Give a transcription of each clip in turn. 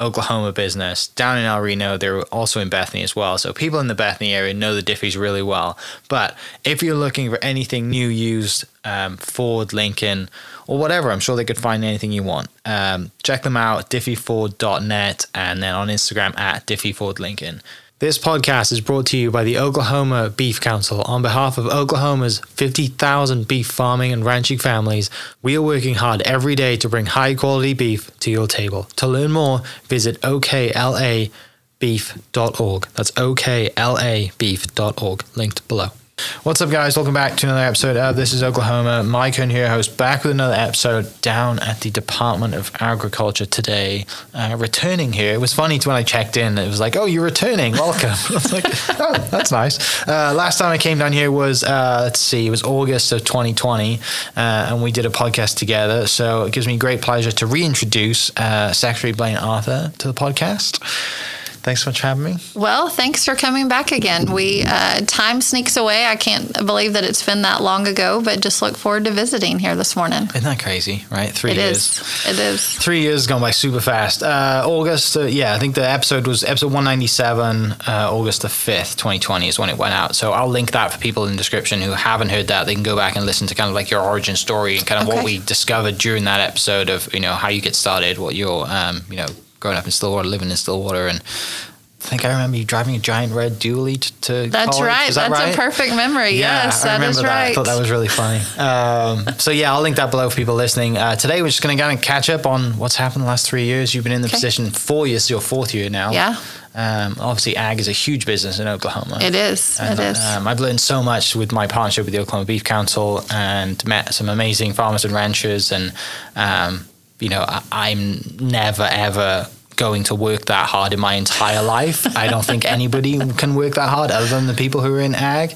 Oklahoma business down in El Reno. They're also in Bethany as well. So people in the Bethany area know the Diffees really well. But if you're looking for anything new, used, um, Ford, Lincoln, or whatever, I'm sure they could find anything you want. Um, check them out, diffeeford.net, and then on Instagram at diffeefordlincoln. This podcast is brought to you by the Oklahoma Beef Council. On behalf of Oklahoma's 50,000 beef farming and ranching families, we are working hard every day to bring high quality beef to your table. To learn more, visit oklabeef.org. That's oklabeef.org, linked below. What's up, guys? Welcome back to another episode of This is Oklahoma. Mike Hearn here, host, back with another episode down at the Department of Agriculture today. Uh, returning here. It was funny when I checked in. It was like, oh, you're returning. Welcome. I was like, oh, that's nice. Uh, last time I came down here was, uh, let's see, it was August of 2020, uh, and we did a podcast together. So it gives me great pleasure to reintroduce uh, Secretary Blayne Arthur to the podcast. Thanks so much for having me. Well, thanks for coming back again. We uh, time sneaks away. I can't believe that it's been that long ago, but just look forward to visiting here this morning. Isn't that crazy? Right, three It years. is. It is. Three years gone by super fast. Uh, August, uh, yeah, I think the episode was episode 197, uh, August the 5th, 2020 is when it went out. So I'll link that for people in the description who haven't heard that. They can go back and listen to kind of like your origin story and kind of what we discovered during that episode of, you know, how you get started, what your, um, you know, growing up in Stillwater, living in Stillwater. And I think I remember you driving a giant red dually to, to That's college. right. That That's right? a perfect memory. yes, I that remember is that. right. I thought that was really funny. Um, so yeah, I'll link that below for people listening. Uh, today we're just going to kind of catch up on what's happened the last three years. You've been in the Okay. position four years, your fourth year now. Yeah. Um, obviously, ag is a huge business in Oklahoma. It is. And, it is. Um, I've learned so much with my partnership with the Oklahoma Beef Council and met some amazing farmers and ranchers. And, um, you know, I, I'm never, ever going to work that hard in my entire life. I don't think anybody can work that hard other than the people who are in ag.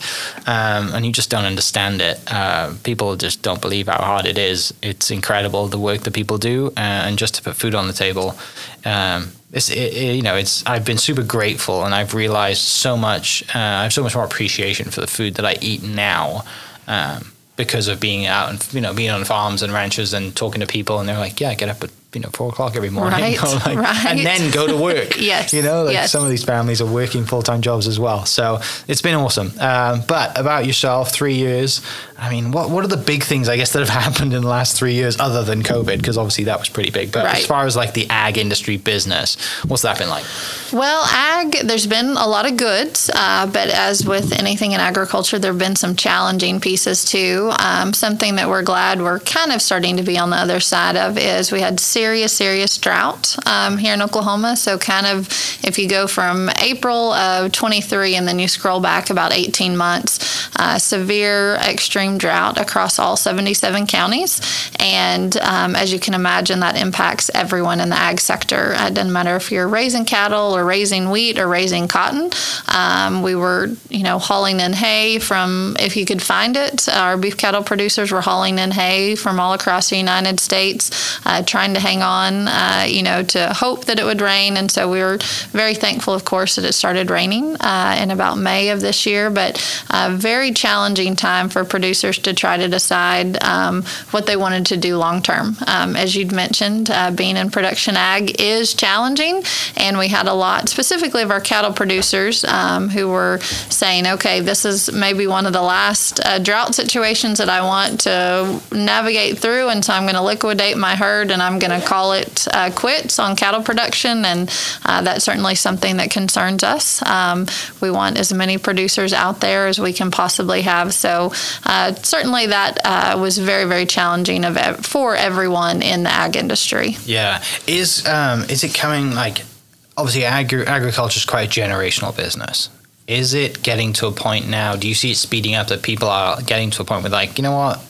Um, and you just don't understand it. Uh, people just don't believe how hard it is. It's incredible the work that people do. Uh, and just to put food on the table. Um, it's it, it- you know it's I've been super grateful and I've realized so much uh, I have so much more appreciation for the food that I eat now um, because of being out and you know being on farms and ranches and talking to people and they're like yeah get up at you know four o'clock every morning Right, you know, like, right. and then go to work. Yes, you know like yes. some of these families are working full-time jobs as well. So it's been awesome. Um, but about yourself three years I mean what what are the big things I guess that have happened in the last three years other than COVID? Because obviously that was pretty big. But as far as like the ag industry business what's that been like? Well, ag, there's been a lot of good, uh, but as with anything in agriculture, there have been some challenging pieces too. Um, something that we're glad we're kind of starting to be on the other side of is we had serious, serious drought um, here in Oklahoma. So, kind of if you go from April of 23 and then you scroll back about 18 months, uh, severe extreme drought across all 77 counties. And um, as you can imagine, that impacts everyone in the ag sector. It doesn't matter if you're raising cattle or raising wheat or raising cotton. Um, we were, you know, hauling in hay from, if you could find it, our beef cattle producers were hauling in hay from all across the United States, uh, trying to hang on, uh, you know, to hope that it would rain. And so we were very thankful, of course, that it started raining uh, in about May of this year. But a very challenging time for producers to try to decide um, what they wanted to do long term. Um, as you'd mentioned, uh, being in production ag is challenging, and we had a lot, specifically of our cattle producers, um, who were saying, "Okay, this is maybe one of the last uh, drought situations that I want to navigate through, and so I'm going to liquidate my herd and I'm going to call it uh, quits on cattle production." And uh, that's certainly something that concerns us. Um, we want as many producers out there as we can possibly have. So uh, certainly that uh, was very, very challenging for everyone in the ag industry. Yeah, is um, is it coming like obviously agri- agriculture is quite a generational business. Is it getting to a point now? Do you see it speeding up that people are getting to a point where like you know what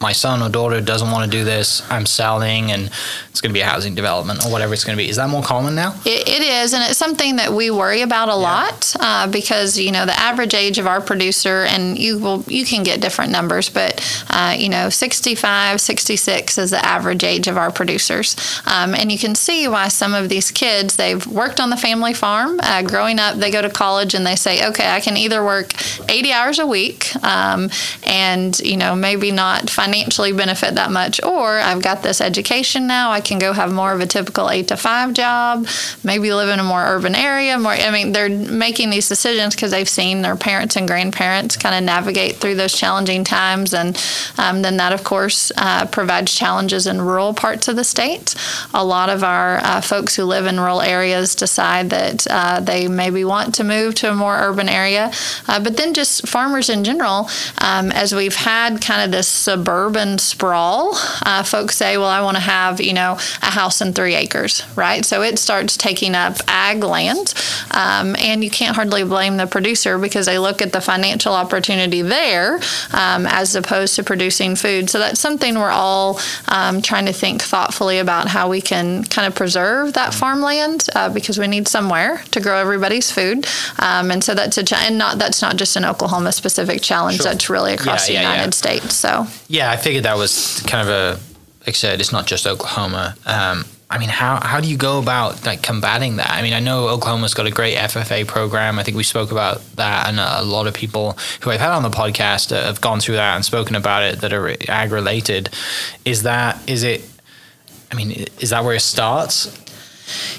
my son or daughter doesn't want to do this, I'm selling, and it's going to be a housing development or whatever it's going to be. Is that more common now? it, it is, and it's something that we worry about a yeah. lot uh, because you know the average age of our producer, and you will you can get different numbers, but uh, you know 65, 66 is the average age of our producers, um, and you can see why some of these kids they've worked on the family farm. Uh, growing up, they go to college and they say, okay, I can either work 80 hours a week, um, and you know maybe not find financially benefit that much, or I've got this education now, I can go have more of a typical eight to five job, maybe live in a more urban area. More, I mean, they're making these decisions because they've seen their parents and grandparents kind of navigate through those challenging times, and um, then that, of course, uh, provides challenges in rural parts of the state. A lot of our uh, folks who live in rural areas decide that uh, they maybe want to move to a more urban area, uh, but then just farmers in general, um, as we've had kind of this suburban urban sprawl. Uh, folks say, well, I want to have, you know, a house in three acres, right? So it starts taking up ag land. Um, and you can't hardly blame the producer because they look at the financial opportunity there um, as opposed to producing food. So that's something we're all um, trying to think thoughtfully about how we can kind of preserve that farmland uh, because we need somewhere to grow everybody's food. Um, and so that's a ch- and not that's not just an Oklahoma specific challenge. Sure. That's really across yeah, the yeah, United yeah. States. So yeah, I figured that was kind of a, like I said, it's not just Oklahoma. Um, I mean, how, how do you go about like combating that? I mean, I know Oklahoma's got a great FFA program. I think we spoke about that, and a lot of people who I've had on the podcast have gone through that and spoken about it that are ag related. Is that is it? I mean, is that where it starts?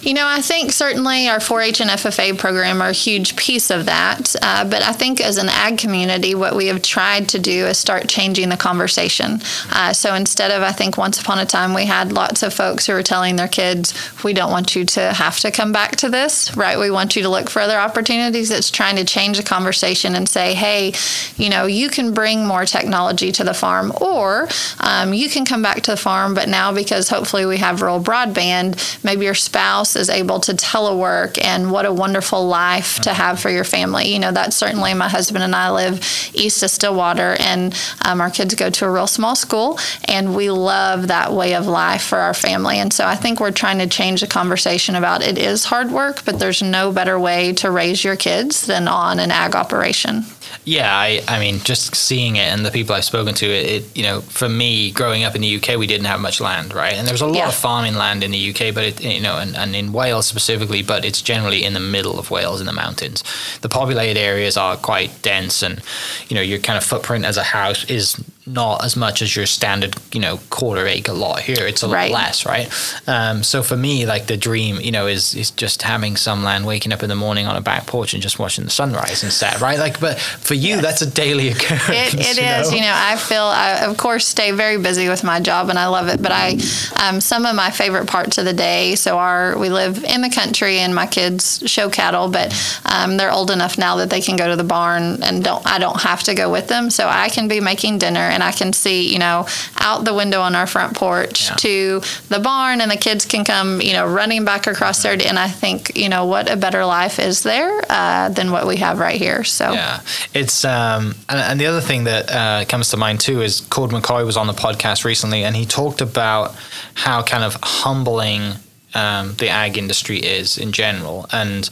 You know, I think certainly our 4 H and FFA program are a huge piece of that. Uh, but I think as an ag community, what we have tried to do is start changing the conversation. Uh, so instead of, I think once upon a time, we had lots of folks who were telling their kids, we don't want you to have to come back to this, right? We want you to look for other opportunities. It's trying to change the conversation and say, hey, you know, you can bring more technology to the farm, or um, you can come back to the farm, but now because hopefully we have rural broadband, maybe your spouse spouse is able to telework and what a wonderful life to have for your family. You know, that's certainly my husband and I live east of Stillwater, and um, our kids go to a real small school, and we love that way of life for our family. And so I think we're trying to change the conversation about it is hard work, but there's no better way to raise your kids than on an ag operation. Yeah, I, I mean, just seeing it and the people I've spoken to, it, it, you know, for me, growing up in the UK, we didn't have much land, right? And there was a lot yeah. of farming land in the UK, but it, you know, and, and in Wales specifically, but it's generally in the middle of Wales in the mountains. The populated areas are quite dense, and you know, your kind of footprint as a house is not as much as your standard, you know, quarter acre lot here. It's a lot right. less, right? Um, so for me, like the dream, you know, is is just having some land, waking up in the morning on a back porch and just watching the sunrise and set, right? Like, but for you, yes. that's a daily occurrence. It, it you is. Know? You know, I feel, I of course, stay very busy with my job and I love it. But I, um, some of my favorite parts of the day. So our we live in the country and my kids show cattle, but um, they're old enough now that they can go to the barn and don't I don't have to go with them, so I can be making dinner and I can see, you know, out the window on our front porch yeah. to the barn, and the kids can come, you know, running back across there. And I think, you know, what a better life is there uh, than what we have right here. So yeah, it's um, and, and the other thing that uh, comes to mind too is Cord McCoy was on the podcast recently, and he talked about how kind of humbling um, the ag industry is in general, and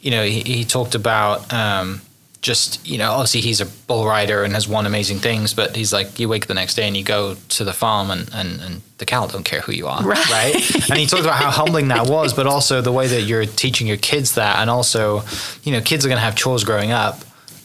you know, he, he talked about. Um, just you know obviously he's a bull rider and has won amazing things but he's like you wake up the next day and you go to the farm and and, and the cattle don't care who you are Right. right and he talked about how humbling that was but also the way that you're teaching your kids that and also you know kids are going to have chores growing up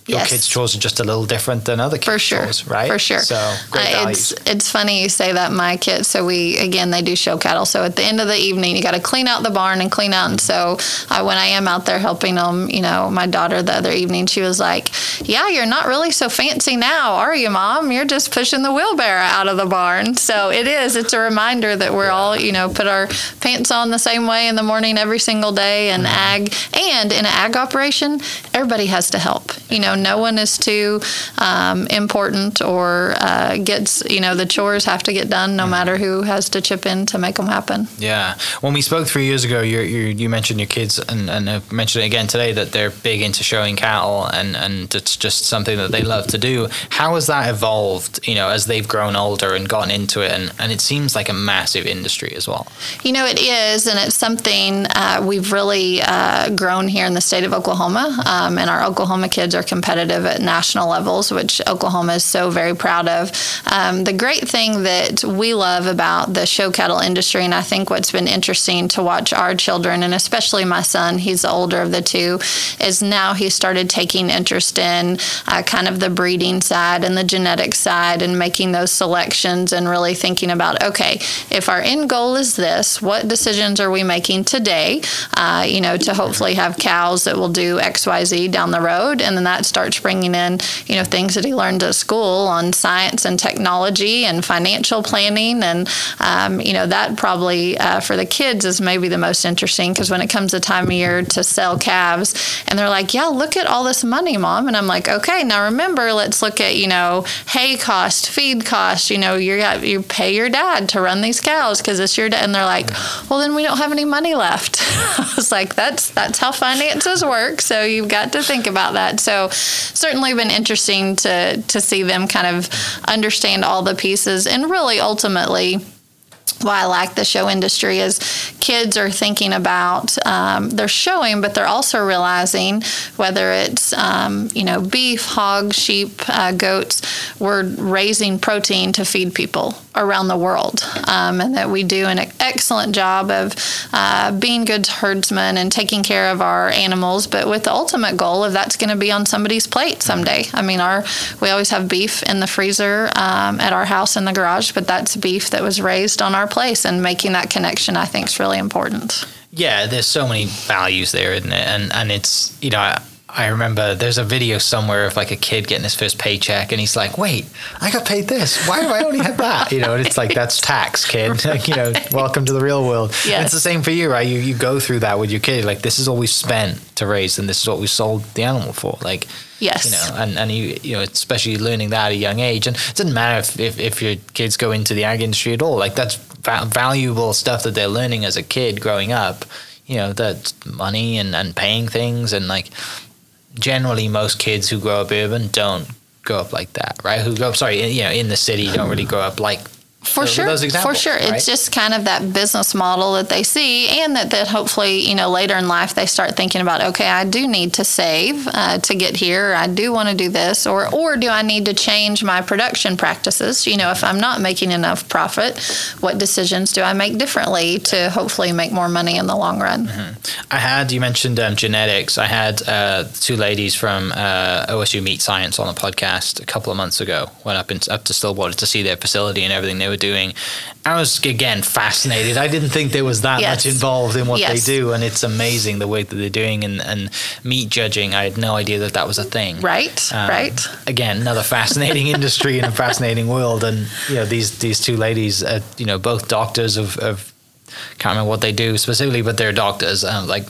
your Yes. kids chores are just a little different than other kids for sure. chores right? For sure. So Uh, it's it's funny you say that my kids so we again they do show cattle. So at the end of the evening you got to clean out the barn and clean out and so uh, when i am out there helping them you know my daughter the other evening she was like yeah you're not really so fancy now are you mom? You're just pushing the wheelbarrow out of the barn. So it is it's a reminder that we're all you know put our pants on the same way in the morning every single day and ag and in an ag operation everybody has to help you know no one is too um, important or uh, gets you know the chores have to get done no matter who has to chip in to make them happen Yeah. When we spoke three years ago, you you, you mentioned your kids, and, and have mentioned it again today that they're big into showing cattle, and, and it's just something that they love to do. How has that evolved, you know, as they've grown older and gotten into it? And, and it seems like a massive industry as well. You know, it is, and it's something uh, we've really uh, grown here in the state of Oklahoma. Um, and our Oklahoma kids are competitive at national levels, which Oklahoma is so very proud of. Um, the great thing that we love about the show cattle industry, and I think what's been interesting to watch our children, and especially my son, he's the older of the two, is now he started taking interest in uh, kind of the breeding side and the genetic side and making those selections and really thinking about okay, if our end goal is this, what decisions are we making today, uh, you know, to hopefully have cows that will do X, Y, Z down the road. And then that starts bringing in, you know, things that he learned at school on science and technology and financial planning. And, um, you know, that probably uh, for the kids is maybe the most interesting because when it comes the time of year to sell calves and they're like, yeah, look at all this money, mom. And I'm like, okay, now remember, let's look at, you know, hay cost, feed cost, you know, you got, you pay your dad to run these cows because it's your dad. And they're like, well, then we don't have any money left. I was like, that's, that's how finances work. So you've got to think about that. So certainly been interesting to, to see them kind of understand all the pieces and really ultimately why I like the show industry is kids are thinking about um, they're showing, but they're also realizing whether it's um, you know beef, hog, sheep, uh, goats, we're raising protein to feed people around the world, um, and that we do an excellent job of uh, being good herdsmen and taking care of our animals, but with the ultimate goal of that's going to be on somebody's plate someday. I mean, our we always have beef in the freezer um, at our house in the garage, but that's beef that was raised on our place, and making that connection, I think, is really important. Yeah, there's so many values there, isn't it? And and it's you know. I, I remember there's a video somewhere of like a kid getting his first paycheck, and he's like, "Wait, I got paid this. Why do I only have that?" You know, and it's like that's tax, kid. Like, you know, welcome to the real world. Yes. It's the same for you, right? You you go through that with your kid. Like this is all we spent to raise, and this is what we sold the animal for. Like Yes. you know, and, and you, you know, especially learning that at a young age. And it doesn't matter if, if, if your kids go into the ag industry at all. Like that's va- valuable stuff that they're learning as a kid growing up. You know, that money and, and paying things and like generally most kids who grow up urban don't grow up like that, right? Who grow up, sorry, you know, in the city don't really grow up like For sure, examples, for sure. right? It's just kind of that business model that they see, and that, that hopefully, you know, later in life they start thinking about, okay, I do need to save uh, to get here. I do want to do this, or or do I need to change my production practices? You know, if I'm not making enough profit, what decisions do I make differently to hopefully make more money in the long run? I had you mentioned um, genetics. I had uh, two ladies from uh, OSU Meat Science on a podcast a couple of months ago. Went up in, up to Stillwater to see their facility and everything they were doing. I was again fascinated. I didn't think there was that Yes. much involved in what Yes. they do, and it's amazing the way that they're doing and, and meat judging. I had no idea that that was a thing. Right, Um, right. Again, another fascinating industry and a fascinating world. And you know, these these two ladies, uh, you know, both doctors of, of can't remember what they do specifically, but they're doctors. Um, like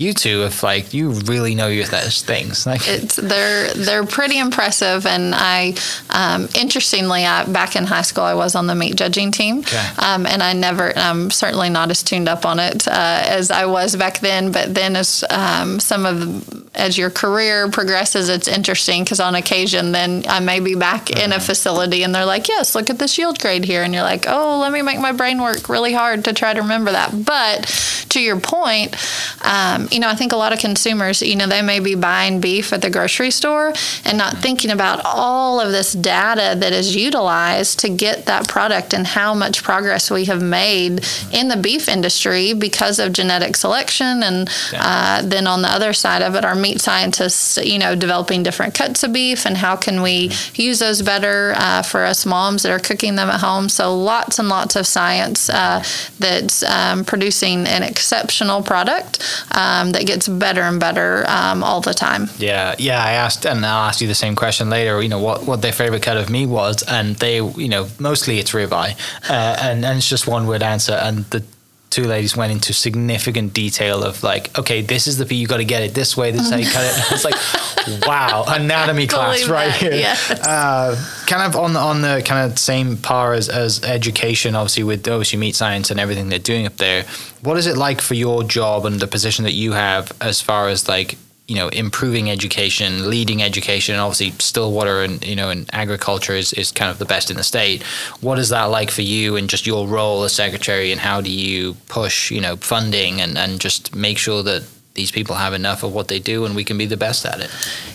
you two, if like you really know your th- things, like it's they're they're pretty impressive and i um, interestingly I, back in high school i was on the meat judging team. Okay. um, and i never i'm certainly not as tuned up on it uh, as i was back then but then as um, some of as your career progresses it's interesting because on occasion then i may be back in a facility and they're like yes look at this yield grade here and you're like oh let me make my brain work really hard to try to remember that. But to your point, um, you know, I think a lot of consumers, you know, they may be buying beef at the grocery store and not thinking about all of this data that is utilized to get that product and how much progress we have made in the beef industry because of genetic selection. And uh, then on the other side of it, our meat scientists, you know, developing different cuts of beef and how can we use those better uh, for us moms that are cooking them at home. So lots and lots of science uh, that's um, producing an exceptional product um, that gets better and better um, all the time. Yeah, yeah. I asked, and I'll ask you the same question later. You know what what their favorite cut of meat was, and they, you know, mostly it's ribeye, uh, and and it's just one word answer, and the two ladies went into significant detail of like, okay, this is the you got to get it this way. This is how you cut it. it's like, wow, anatomy class right that, here. yes. Uh, kind of on the on the kind of same par as, as education, obviously with those who meat science and everything they're doing up there. What is it like for your job and the position that you have as far as like you know improving education leading education and obviously stillwater and you know and agriculture is, is kind of the best in the state. What is that like for you and just your role as secretary and how do you push you know funding and, and just make sure that these people have enough of what they do and we can be the best at it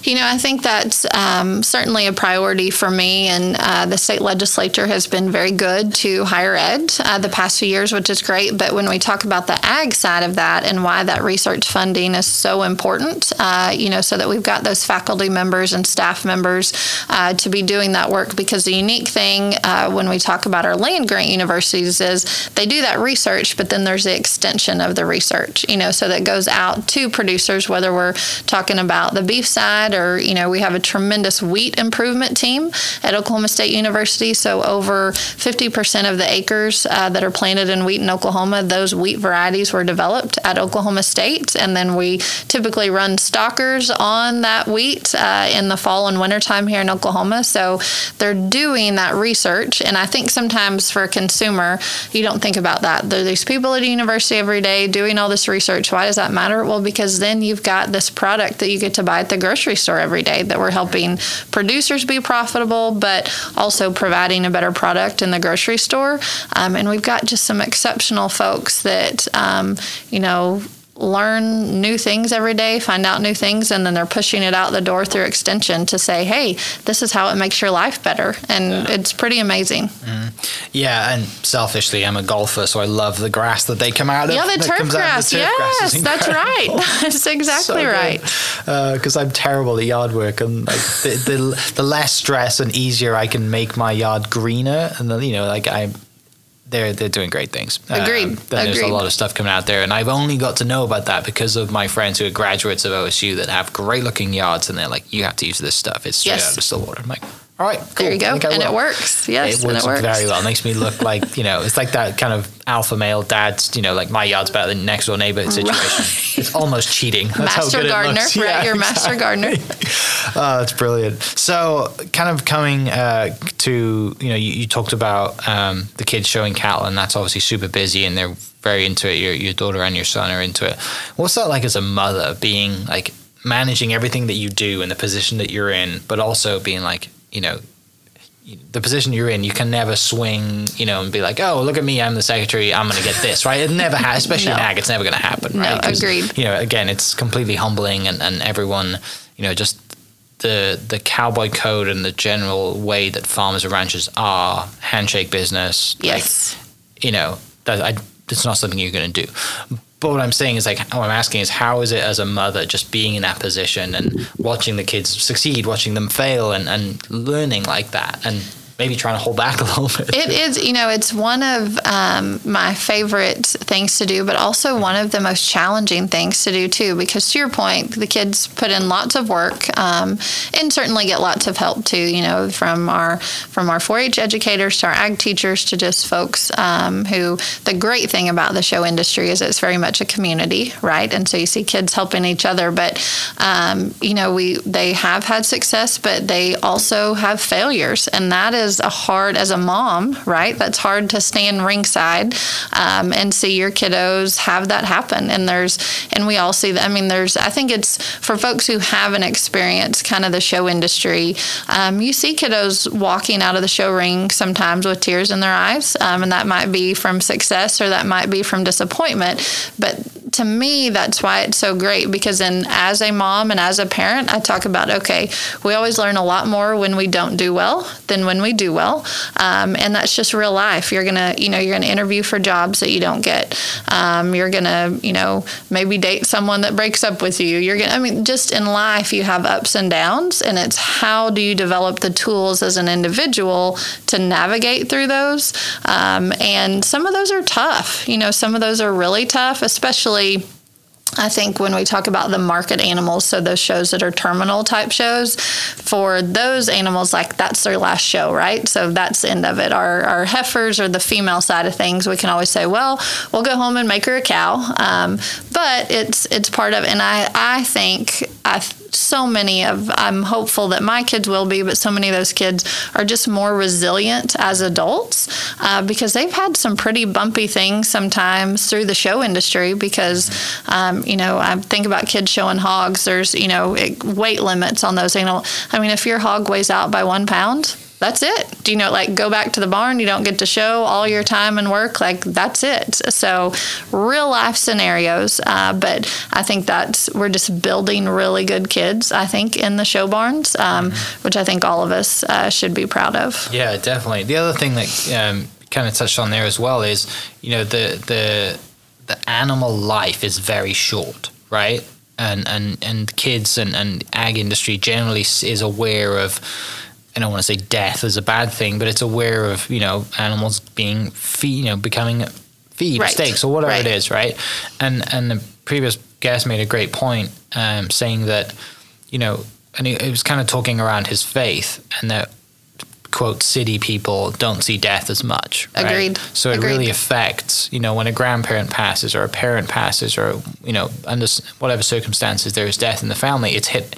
You know, I think that's um, certainly a priority for me, and uh, the state legislature has been very good to higher ed uh, the past few years, which is great. But when we talk about the ag side of that and why that research funding is so important, uh, you know, so that we've got those faculty members and staff members uh, to be doing that work, because the unique thing uh, when we talk about our land grant universities is they do that research, but then there's the extension of the research, you know, so that goes out to producers, whether we're talking about the beef side or, you know, we have a tremendous wheat improvement team at Oklahoma State University. So over 50% of the acres uh, that are planted in wheat in Oklahoma, those wheat varieties were developed at Oklahoma State. And then we typically run stockers on that wheat uh, in the fall and winter time here in Oklahoma. So they're doing that research. And I think sometimes for a consumer, you don't think about that. There are these people at a university every day doing all this research. Why does that matter? Well, because then you've got this product that you get to buy at the grocery store every day that we're helping producers be profitable, but also providing a better product in the grocery store. Um, and we've got just some exceptional folks that, um, you know, learn new things every day, find out new things, and then they're pushing it out the door through extension to say, hey, this is how it makes your life better. And yeah. it's pretty amazing. Mm. Yeah, and selfishly, I'm a golfer, so I love the grass that they come out of. Yeah, the turf grass. The turf yes, grass that's right. that's exactly so right. Because uh, I'm terrible at yard work, and like, the, the, the less stress and easier I can make my yard greener, and then, you know, like I they're they're doing great things. Agreed. Um, there's Agreed. a lot of stuff coming out there, and I've only got to know about that because of my friends who are graduates of OSU that have great looking yards, and they're like, "You have to use this stuff. It's straight yes. out of Stillwater." I'm like, "All right, cool. there you go," and it works. Yes, it works, it works very well. It makes me look like you know, it's like that kind of alpha male dad's, you know, like my yard's better than next door neighbor situation. Right. It's almost cheating. That's master gardener, right? Yeah, Your exactly. master gardener. oh, that's brilliant. So, kind of coming uh, to, you know, you, you talked about um, the kids showing cattle, and that's obviously super busy, and they're very into it. Your, your daughter and your son are into it. What's that like as a mother, being like managing everything that you do and the position that you're in, but also being like, you know, the position you're in, you can never swing, you know, and be like, "Oh, look at me, I'm the secretary, I'm going to get this," right? It never has, especially no. in ag, it's never going to happen, right? No, agreed. You know, again, it's completely humbling, and, and everyone, you know, just the the cowboy code and the general way that farmers and ranchers are handshake business. Yes. Like, you know, that I, it's not something you're going to do. But what I'm saying is like, what I'm asking is, how is it as a mother just being in that position and watching the kids succeed, watching them fail, and, and learning like that, and maybe trying to hold back a little bit. It is, you know, it's one of um, my favorite things to do, but also one of the most challenging things to do too. Because to your point, the kids put in lots of work um, and certainly get lots of help too. You know, from our from our 4-H educators to our ag teachers to just folks um, who. The great thing about the show industry is it's very much a community, right? And so you see kids helping each other, but um, you know, we they have had success, but they also have failures, and that is is a hard as a mom, right? That's hard to stand ringside um, and see your kiddos have that happen. And there's and we all see that. I mean, there's I think it's for folks who haven't experienced kind of the show industry. Um, you see kiddos walking out of the show ring sometimes with tears in their eyes, um, and that might be from success or that might be from disappointment. But to me, that's why it's so great because then as a mom and as a parent, I talk about okay, we always learn a lot more when we don't do well than when we do well, um, and that's just real life. You're gonna, you know, you're gonna interview for jobs that you don't get. Um, you're gonna, you know, maybe date someone that breaks up with you. You're gonna, I mean, just in life, you have ups and downs, and it's how do you develop the tools as an individual to navigate through those. Um, and some of those are tough. You know, some of those are really tough, especially I think when we talk about the market animals, so those shows that are terminal type shows, for those animals, like that's their last show, right? So that's the end of it. Our, our heifers or the female side of things, we can always say, well, we'll go home and make her a cow. Um, but it's it's part of, and I I think I so many of I'm hopeful that my kids will be, but so many of those kids are just more resilient as adults uh, because they've had some pretty bumpy things sometimes through the show industry. Because um, you know, I think about kids showing hogs. There's you know weight limits on those. Know, I mean, if your hog weighs out by one pound, that's it. Do you know, like go back to the barn, you don't get to show all your time and work, like that's it. So, real life scenarios. Uh, but I think that's, we're just building really good kids, I think, in the show barns, um, mm-hmm. which I think all of us uh, should be proud of. Yeah, definitely. The other thing that um, kind of touched on there as well is, you know, the, the, the animal life is very short, right? And, and, and kids and, and ag industry generally is aware of, I don't want to say death is a bad thing, but it's aware of you know animals being feed, you know, becoming feed right. steaks or whatever right. it is, right? And and the previous guest made a great point, um, saying that you know, and he, he was kind of talking around his faith and that quote city people don't see death as much. Right? Agreed. So it Agreed. really affects, you know, when a grandparent passes or a parent passes or you know, under whatever circumstances there is death in the family, it's hit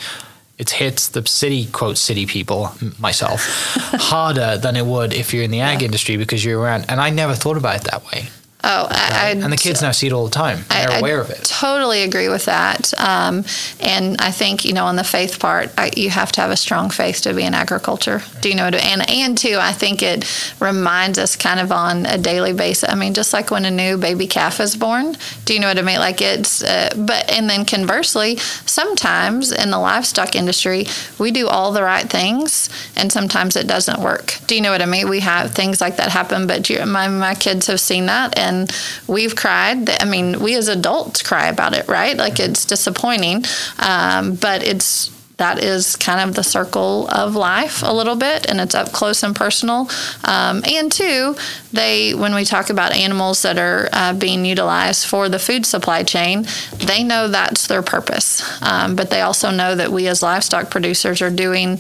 it hits the city quote city people myself harder than it would if you're in the ag yeah. industry because you're around and i never thought about it that way Oh, I, and the kids now see it all the time. They're I, aware of it. Totally agree with that. Um, and I think you know on the faith part, I, you have to have a strong faith to be in agriculture. Do you know? And and two, I think it reminds us kind of on a daily basis. I mean, just like when a new baby calf is born. Do you know what I mean? Like it's. Uh, but and then conversely, sometimes in the livestock industry, we do all the right things, and sometimes it doesn't work. Do you know what I mean? We have things like that happen, but you, my my kids have seen that and and we've cried. I mean, we as adults cry about it, right? Like it's disappointing, um, but it's that is kind of the circle of life a little bit, and it's up close and personal. Um, and two, they when we talk about animals that are uh, being utilized for the food supply chain, they know that's their purpose, um, but they also know that we as livestock producers are doing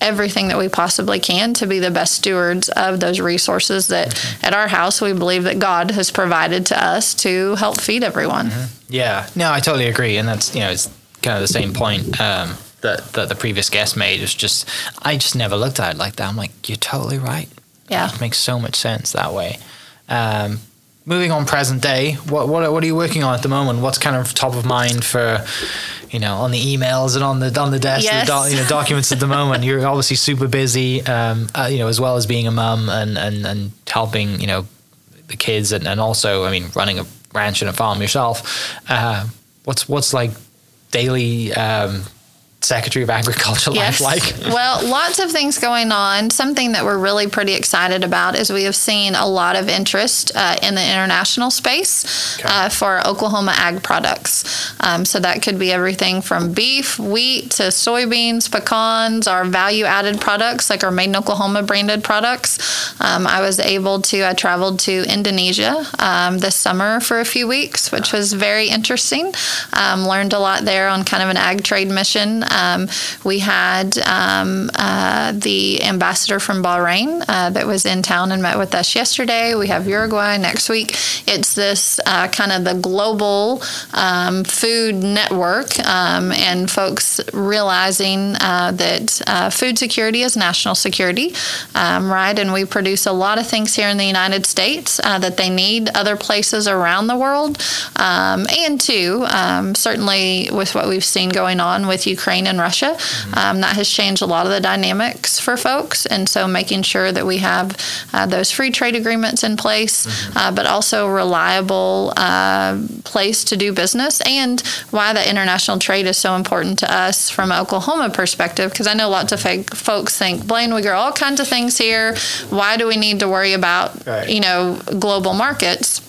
everything that we possibly can to be the best stewards of those resources that mm-hmm. at our house we believe that God has provided to us to help feed everyone. Mm-hmm. Yeah, no, I totally agree, and that's you know it's kind of the same point. Um, that, that the previous guest made was just I just never looked at it like that. I'm like, you're totally right. Yeah, it makes so much sense that way. Um, moving on present day, what what what are you working on at the moment? What's kind of top of mind for you know on the emails and on the on the desk, yes. the you know, documents at the moment? You're obviously super busy, um, uh, you know, as well as being a mum and and and helping you know the kids and, and also I mean running a ranch and a farm yourself. Uh, what's what's like daily um, Secretary of Agriculture yes. life like? well, lots of things going on. Something that we're really pretty excited about is we have seen a lot of interest uh, in the international space okay. uh, for Oklahoma ag products. Um, so that could be everything from beef, wheat to soybeans, pecans, our value added products like our Made in Oklahoma branded products. Um, I was able to, I traveled to Indonesia um, this summer for a few weeks, which was very interesting. Um, learned a lot there on kind of an ag trade mission. Um, we had um, uh, the ambassador from Bahrain uh, that was in town and met with us yesterday. We have Uruguay next week. It's this uh, kind of the global um, food network um, and folks realizing uh, that uh, food security is national security, um, right? And we produce a lot of things here in the United States uh, that they need other places around the world. Um, and two, certainly with what we've seen going on with Ukraine and Russia, um, that has changed a lot of the dynamics for folks. And so making sure that we have uh, those free trade agreements in place, uh, but also reliable uh, place to do business and why the international trade is so important to us from an Oklahoma perspective. Because I know lots of fake folks think, Blayne, we grow all kinds of things here. Why do we need to worry about, Right. you know, global markets?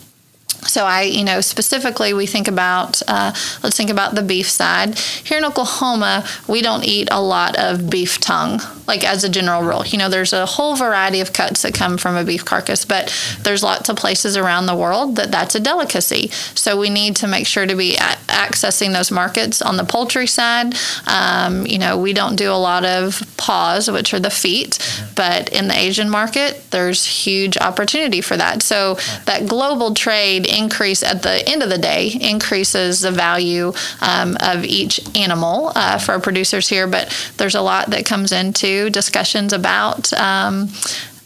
So I, you know, specifically we think about, uh, let's think about the beef side. Here in Oklahoma, we don't eat a lot of beef tongue, like as a general rule. You know, there's a whole variety of cuts that come from a beef carcass, but there's lots of places around the world that that's a delicacy. So we need to make sure to be accessing those markets on the poultry side. Um, you know, we don't do a lot of paws, which are the feet, but in the Asian market, there's huge opportunity for that. So that global trade increase at the end of the day increases the value um, of each animal uh, for producers here. But there's a lot that comes into discussions about. Um,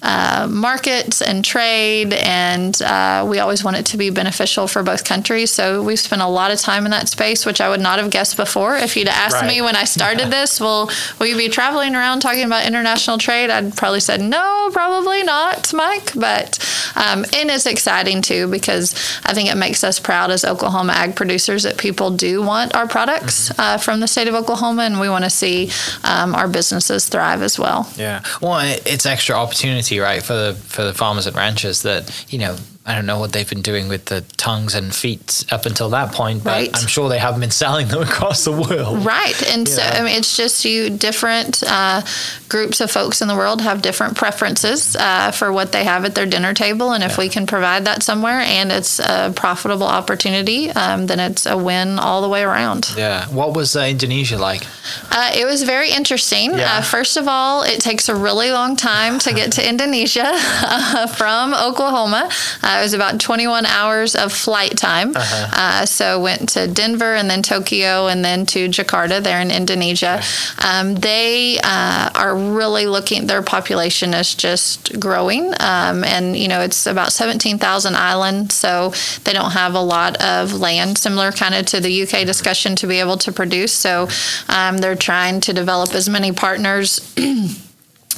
uh, markets and trade, and uh, we always want it to be beneficial for both countries. So we've spent a lot of time in that space, which I would not have guessed before. If you'd asked me when I started this, will will you be traveling around talking about international trade? I'd probably said no, probably not, Mike. But um, and it's exciting too because I think it makes us proud as Oklahoma ag producers that people do want our products uh, from the state of Oklahoma, and we want to see um, our businesses thrive as well. Yeah. Well, it's extra opportunity, right, for the for the farmers and ranchers that you know. I don't know what they've been doing with the tongues and feet up until that point, but Right. I'm sure they haven't been selling them across the world. Right. And so, I mean, it's just you, different uh, groups of folks in the world have different preferences uh, for what they have at their dinner table. And if we can provide that somewhere and it's a profitable opportunity, um, then it's a win all the way around. Yeah. What was uh, Indonesia like? Uh, it was very interesting. Yeah. Uh, first of all, it takes a really long time to get to Indonesia uh, from Oklahoma. Uh, it was about 21 hours of flight time. uh so went to Denver and then Tokyo and then to Jakarta there in Indonesia. Um, they uh, are really looking. Their population is just growing, um, and you know it's about 17,000 islands, so they don't have a lot of land. Similar kind of to the UK discussion to be able to produce. So um, they're trying to develop as many partners.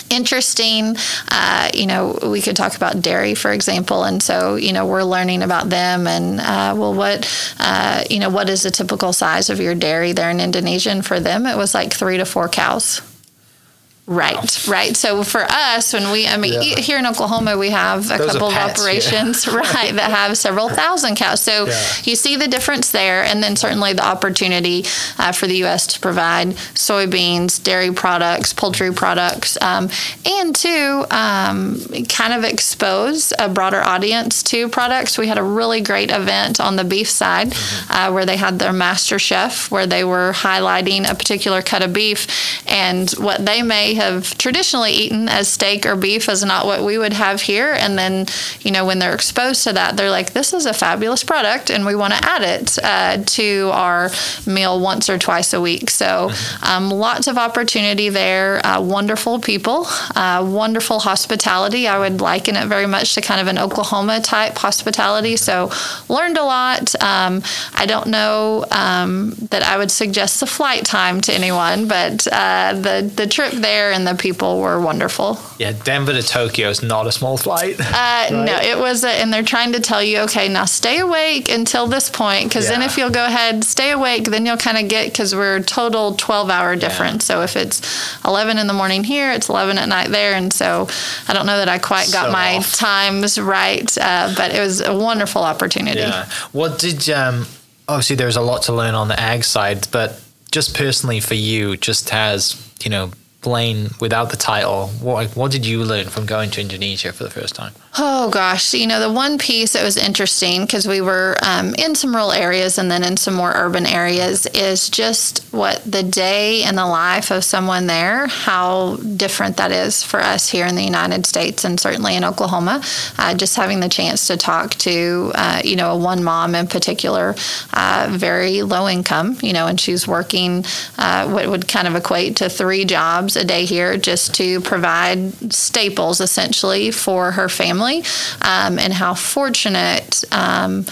interesting. Uh, you know, we could talk about dairy, for example, and so you know we're learning about them and uh, well, what uh, you know, what is the typical size of your dairy there in Indonesia? And for them, it was like three to four cows. Right, right. So for us, when we, I mean, Yeah. here in Oklahoma, we have a Those couple of pets, yeah. operations, right, that have several thousand cows. So Yeah. you see the difference there, and then certainly the opportunity uh, for the U.S. to provide soybeans, dairy products, poultry products, um, and to um, kind of expose a broader audience to products. We had a really great event on the beef side Mm-hmm. uh, where they had their master chef, where they were highlighting a particular cut of beef, and what they have traditionally eaten as steak or beef is not what we would have here. And then, you know, when they're exposed to that, they're like, this is a fabulous product, and we want to add it uh, to our meal once or twice a week. So, um, lots of opportunity there. Uh, wonderful people, uh, wonderful hospitality. I would liken it very much to kind of an Oklahoma type hospitality. So, learned a lot. Um, I don't know um, that I would suggest the flight time to anyone, but uh, the the trip there and the people were wonderful. Yeah, Denver to Tokyo is not a small flight. Uh, No, it was, a, and they're trying to tell you, okay, now stay awake until this point, because then if you'll go ahead, stay awake, then you'll kind of get, because we're total 12 hour difference. So if it's 11 in the morning here, it's 11 at night there. And so I don't know that I quite got So my off. times right, uh, but it was a wonderful opportunity. Yeah. What did um obviously there's a lot to learn on the ag side, but just personally for you, just as, you know, Blayne without the title, what what did you learn from going to Indonesia for the first time? Oh gosh, you know the one piece that was interesting because we were um, in some rural areas and then in some more urban areas is just what the day and the life of someone there, how different that is for us here in the United States and certainly in Oklahoma. Uh, just having the chance to talk to uh, you know one mom in particular, uh, very low income, you know, and she's working uh, what would kind of equate to three jobs a day here just to provide staples essentially for her family family um, and how fortunate um,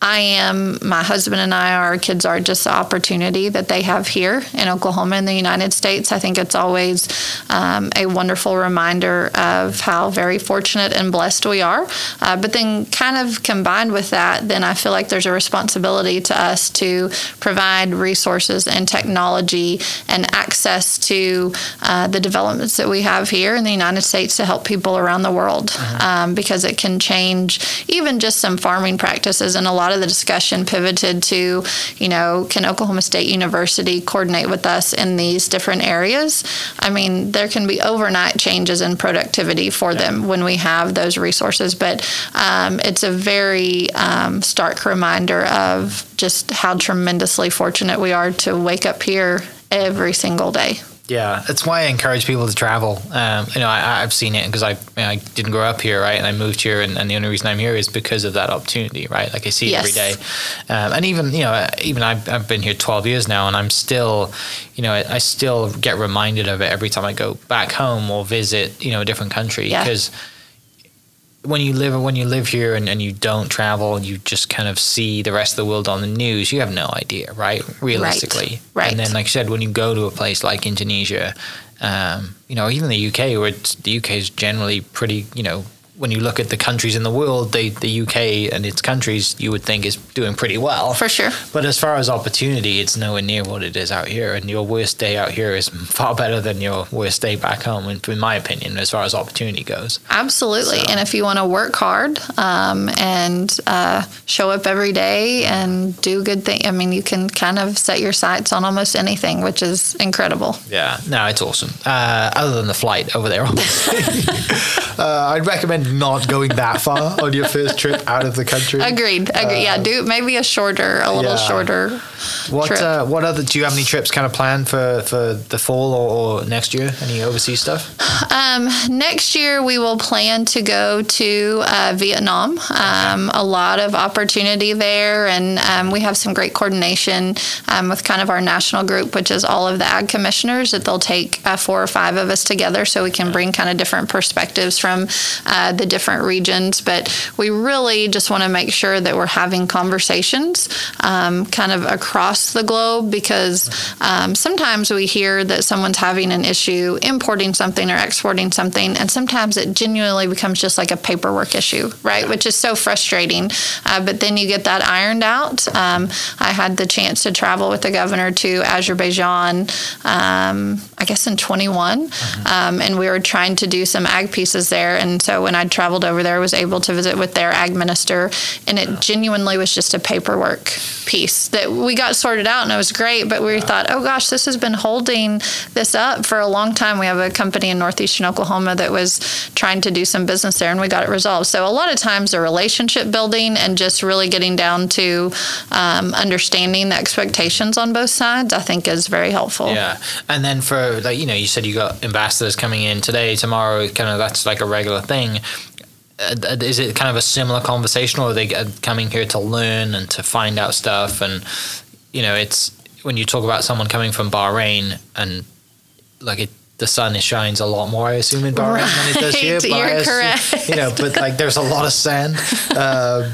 I am, my husband and I, our kids are just the opportunity that they have here in Oklahoma in the United States. I think it's always um, a wonderful reminder of how very fortunate and blessed we are. Uh, but then, kind of combined with that, then I feel like there's a responsibility to us to provide resources and technology and access to uh, the developments that we have here in the United States to help people around the world uh-huh. um, because it can change even just some farming practices and a lot lot of the discussion pivoted to, you know, can Oklahoma State University coordinate with us in these different areas? I mean, there can be overnight changes in productivity for yeah. them when we have those resources, but um, it's a very um, stark reminder of just how tremendously fortunate we are to wake up here every single day. Yeah, that's why I encourage people to travel. Um, you know, I, have seen it because I, you know, I didn't grow up here, right? And I moved here, and, and, the only reason I'm here is because of that opportunity, right? Like I see yes. it every day, um, and even you know, even I've, I've, been here 12 years now, and I'm still, you know, I, I, still get reminded of it every time I go back home or visit, you know, a different country because. Yeah when you live when you live here and, and you don't travel you just kind of see the rest of the world on the news you have no idea right? Realistically right, right. and then like I said when you go to a place like Indonesia um, you know even the UK where the UK is generally pretty you know when you look at the countries in the world, they, the UK and its countries, you would think is doing pretty well. For sure. But as far as opportunity, it's nowhere near what it is out here. And your worst day out here is far better than your worst day back home, in, my opinion, as far as opportunity goes. Absolutely. So. And if you want to work hard um, and uh, show up every day and do good things, I mean, you can kind of set your sights on almost anything, which is incredible. Yeah. No, it's awesome. Uh, other than the flight over there, I'd recommend not going that far on your first trip out of the country. Agreed. Agreed. Uh, yeah, do maybe a shorter, a little yeah. shorter. What uh, what other? Do you have any trips kind of planned for for the fall or, or next year? Any overseas stuff? Um, next year we will plan to go to uh, Vietnam. Um, a lot of opportunity there, and um, we have some great coordination um, with kind of our national group, which is all of the ag commissioners. That they'll take uh, four or five of us together, so we can bring kind of different perspectives from uh, the different regions, but we really just want to make sure that we're having conversations um, kind of across the globe because um, sometimes we hear that someone's having an issue importing something or exporting something, and sometimes it genuinely becomes just like a paperwork issue, right? Which is so frustrating. Uh, but then you get that ironed out. Um, I had the chance to travel with the governor to Azerbaijan, um, I guess in 21, mm-hmm. um, and we were trying to do some ag pieces there. And so when I traveled over there, I was able to visit with their ag minister, and it genuinely was just a paperwork piece that we got sorted out, and it was great. But we thought, oh gosh, this has been holding this up for a long time. We have a company in northeastern Oklahoma that was trying to do some business there, and we got it resolved. So a lot of times, the relationship building and just really getting down to um, understanding the expectations on both sides, I think, is very helpful. Yeah, and then for like you know, you said you got ambassadors coming in today, tomorrow, kind of that's like a regular thing uh, is it kind of a similar conversation, or are they coming here to learn and to find out stuff? And you know, it's when you talk about someone coming from Bahrain and like it, the sun shines a lot more, I assume, in Bahrain right. than it does here. But You're correct. You know, but like there's a lot of sand. Uh,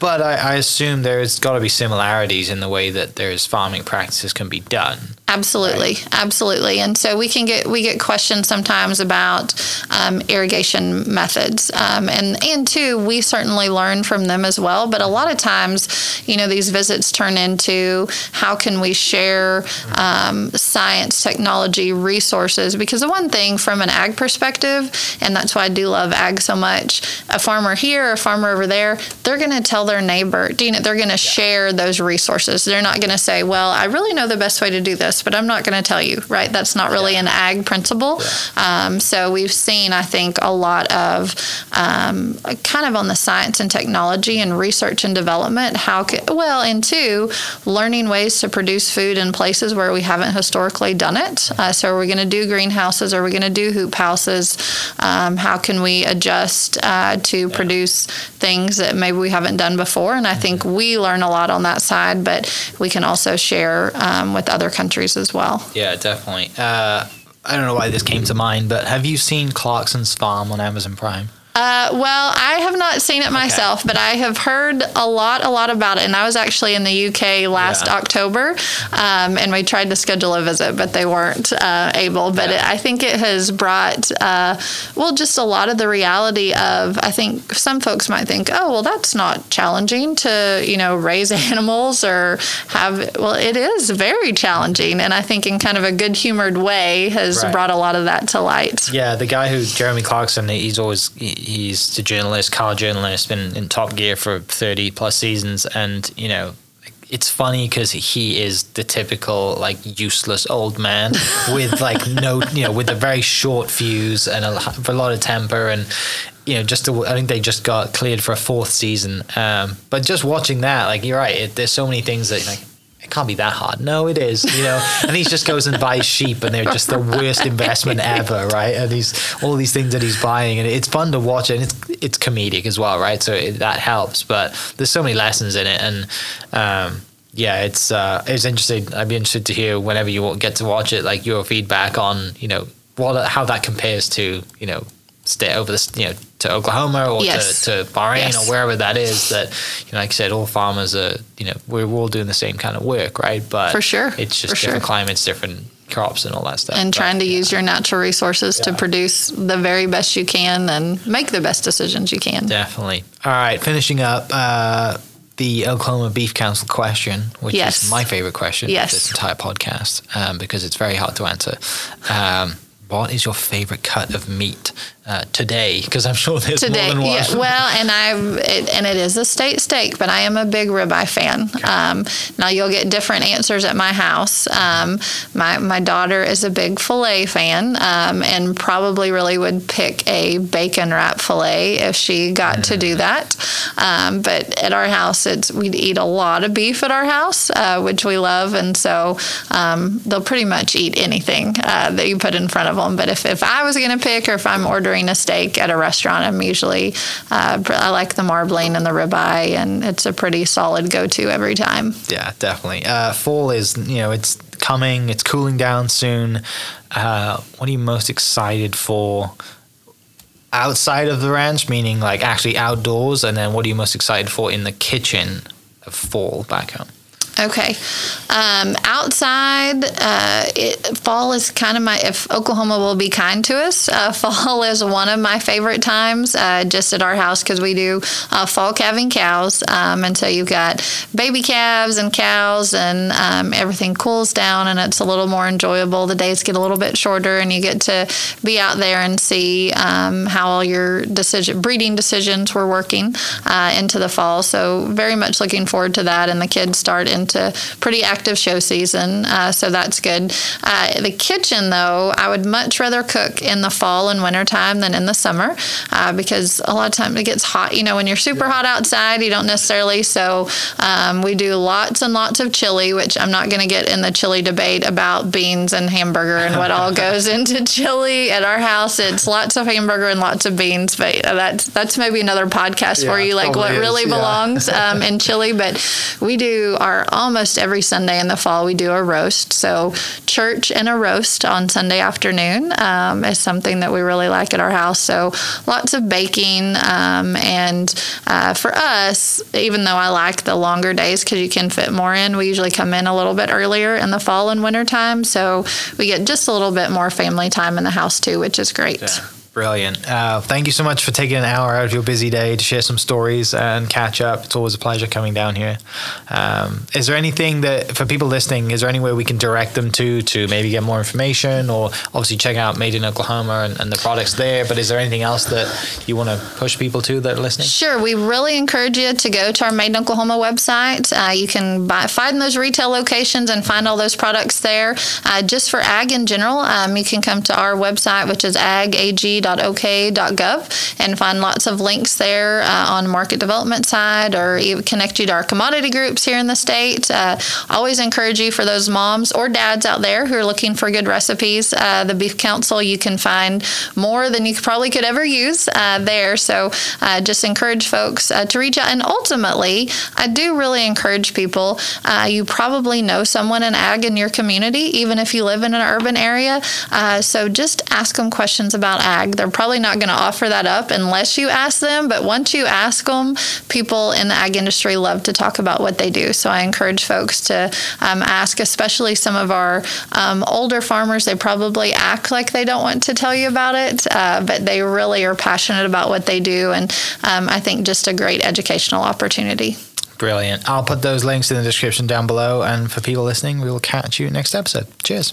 but I, I assume there's got to be similarities in the way that there's farming practices can be done. Absolutely, right. absolutely. And so we can get we get questions sometimes about um, irrigation methods, um, and and two, we certainly learn from them as well. But a lot of times, you know, these visits turn into how can we share um, science, technology, resources? Because the one thing from an ag perspective, and that's why I do love ag so much. A farmer here, a farmer over there, they're going to tell their neighbor, you know, they're going to share those resources. They're not going to say, "Well, I really know the best way to do this." This, but I'm not going to tell you, right? That's not really an ag principle. Um, so we've seen, I think, a lot of um, kind of on the science and technology and research and development. How could, well, and two, learning ways to produce food in places where we haven't historically done it. Uh, so are we going to do greenhouses? Are we going to do hoop houses? Um, how can we adjust uh, to produce things that maybe we haven't done before? And I think we learn a lot on that side, but we can also share um, with other countries as well. Yeah, definitely. Uh, I don't know why this came to mind, but have you seen Clarkson's Farm on Amazon Prime? Uh, well, I have not seen it myself, but I have heard a lot, a lot about it. And I was actually in the UK last Yeah. October, um, and we tried to schedule a visit, but they weren't uh, able. But Yeah. it, I think it has brought, uh, well, just a lot of the reality of. I think some folks might think, oh, well, that's not challenging to, you know, raise animals or have. Well, it is very challenging, and I think in kind of a good humored way has Right. brought a lot of that to light. Yeah, the guy who Jeremy Clarkson, he's always he- he's a journalist, car journalist, been in Top Gear for thirty plus seasons, and you know. It's funny because he is the typical like useless old man with like no, you know, with a very short fuse and a, a lot of temper, and you know, just to, I think they just got cleared for a fourth season. Um, but just watching that, like you're right, it, there's so many things that like it can't be that hard. No, it is, you know. and he just goes and buys sheep, and they're just the worst investment ever, right? And he's all these things that he's buying, and it's fun to watch, and it's it's comedic as well, right? So it, that helps. But there's so many lessons in it, and um, yeah, it's uh, it's interesting. I'd be interested to hear whenever you get to watch it, like your feedback on you know what how that compares to you know stay over this you know to Oklahoma or Yes. to, to Bahrain Yes. or wherever that is that you know like I said all farmers are you know we're all doing the same kind of work right but For sure. it's just For different sure. climates different crops and all that stuff and But, trying to yeah. use your natural resources to produce the very best you can and make the best decisions you can. definitely all right finishing up uh the Oklahoma Beef Council question, which Yes. is my favorite question Yes. of this entire podcast, um, because it's very hard to answer. Um, what is your favorite cut of meat uh, today? Because I'm sure there's Today, more than one. yeah, well, and I and it is a state steak, but I am a big ribeye fan. Um, now you'll get different answers at my house. Um, my my daughter is a big fillet fan, um, and probably really would pick a bacon wrap fillet if she got to do that. Um, but at our house, it's we'd eat a lot of beef at our house, uh, which we love, and so um, they'll pretty much eat anything uh, that you put in front of them. But if, if I was going to pick, or if I'm ordering a steak at a restaurant, I'm usually uh, I like the marbling and the ribeye, and it's a pretty solid go-to every time. Yeah, definitely. Uh, fall is, you know, it's coming, it's cooling down soon. Uh, what are you most excited for outside of the ranch, meaning like actually outdoors? And then what are you most excited for in the kitchen of fall back home? Okay. Um, outside, uh, it, fall is kind of my, if Oklahoma will be kind to us, uh, fall is one of my favorite times uh, just at our house because we do uh, fall calving cows. Um, and so you've got baby calves and cows, and um, everything cools down and it's a little more enjoyable. The days get a little bit shorter, and you get to be out there and see um, how all your decision breeding decisions were working uh, into the fall. So very much looking forward to that, and the kids start into pretty active show season, uh, so that's good. Uh, the kitchen, though, I would much rather cook in the fall and winter time than in the summer uh, because a lot of times it gets hot. You know, when you're super hot outside, you don't necessarily. So um, we do lots and lots of chili, which I'm not going to get in the chili debate about beans and hamburger and what all goes into chili at our house. It's lots of hamburger and lots of beans, but that's that's maybe another podcast for you, like what really yeah. belongs um, in chili. But we do our almost every Sunday in the fall we do a roast. So church and a roast on Sunday afternoon um, is something that we really like at our house. So lots of baking, um, and uh, for us, even though I like the longer days because you can fit more in, we usually come in a little bit earlier in the fall and winter time. So we get just a little bit more family time in the house too, which is great. Brilliant. Uh, thank you so much for taking an hour out of your busy day to share some stories and catch up. It's always a pleasure coming down here. Um, is there anything that, for people listening, is there any way we can direct them to to maybe get more information or obviously check out Made in Oklahoma and, and the products there? But is there anything else that you want to push people to that are listening? Sure. We really encourage you to go to our Made in Oklahoma website. Uh, you can buy, find those retail locations and find all those products there. Uh, just for ag in general, um, you can come to our website, which is agag.ok.gov, and find lots of links there uh, on market development side or even connect you to our commodity groups here in the state. Uh, always encourage you for those moms or dads out there who are looking for good recipes. Uh, the Beef Council, you can find more than you probably could ever use uh, there. So uh, just encourage folks uh, to reach out. And ultimately, I do really encourage people. you probably know someone in ag in your community, even if you live in an urban area. so just ask them questions about ag. They're probably not going to offer that up unless you ask them. But once you ask them, people in the ag industry love to talk about what they do. So I encourage folks to um, ask, especially some of our um, older farmers. They probably act like they don't want to tell you about it, uh, but they really are passionate about what they do. And um, I think just a great educational opportunity. Brilliant. I'll put those links in the description down below. And for people listening, we will catch you next episode. Cheers.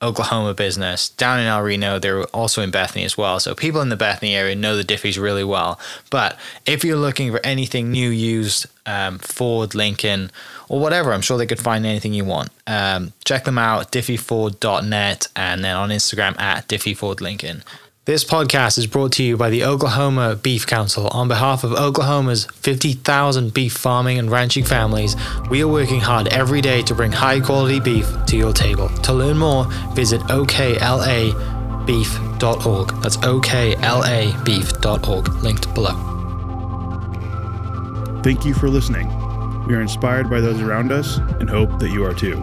Oklahoma business down in El Reno. They're also in Bethany as well. So people in the Bethany area know the Diffees really well. But if you're looking for anything new, used, um, Ford, Lincoln, or whatever. I'm sure they could find anything you want. Um, check them out, diffeeford.net, and then on Instagram at diffeefordlincoln. This podcast is brought to you by the Oklahoma Beef Council. On behalf of Oklahoma's 50,000 beef farming and ranching families, we are working hard every day to bring high quality beef to your table. To learn more, visit oklabeef.org. That's oklabeef.org, linked below. Thank you for listening. We are inspired by those around us and hope that you are too.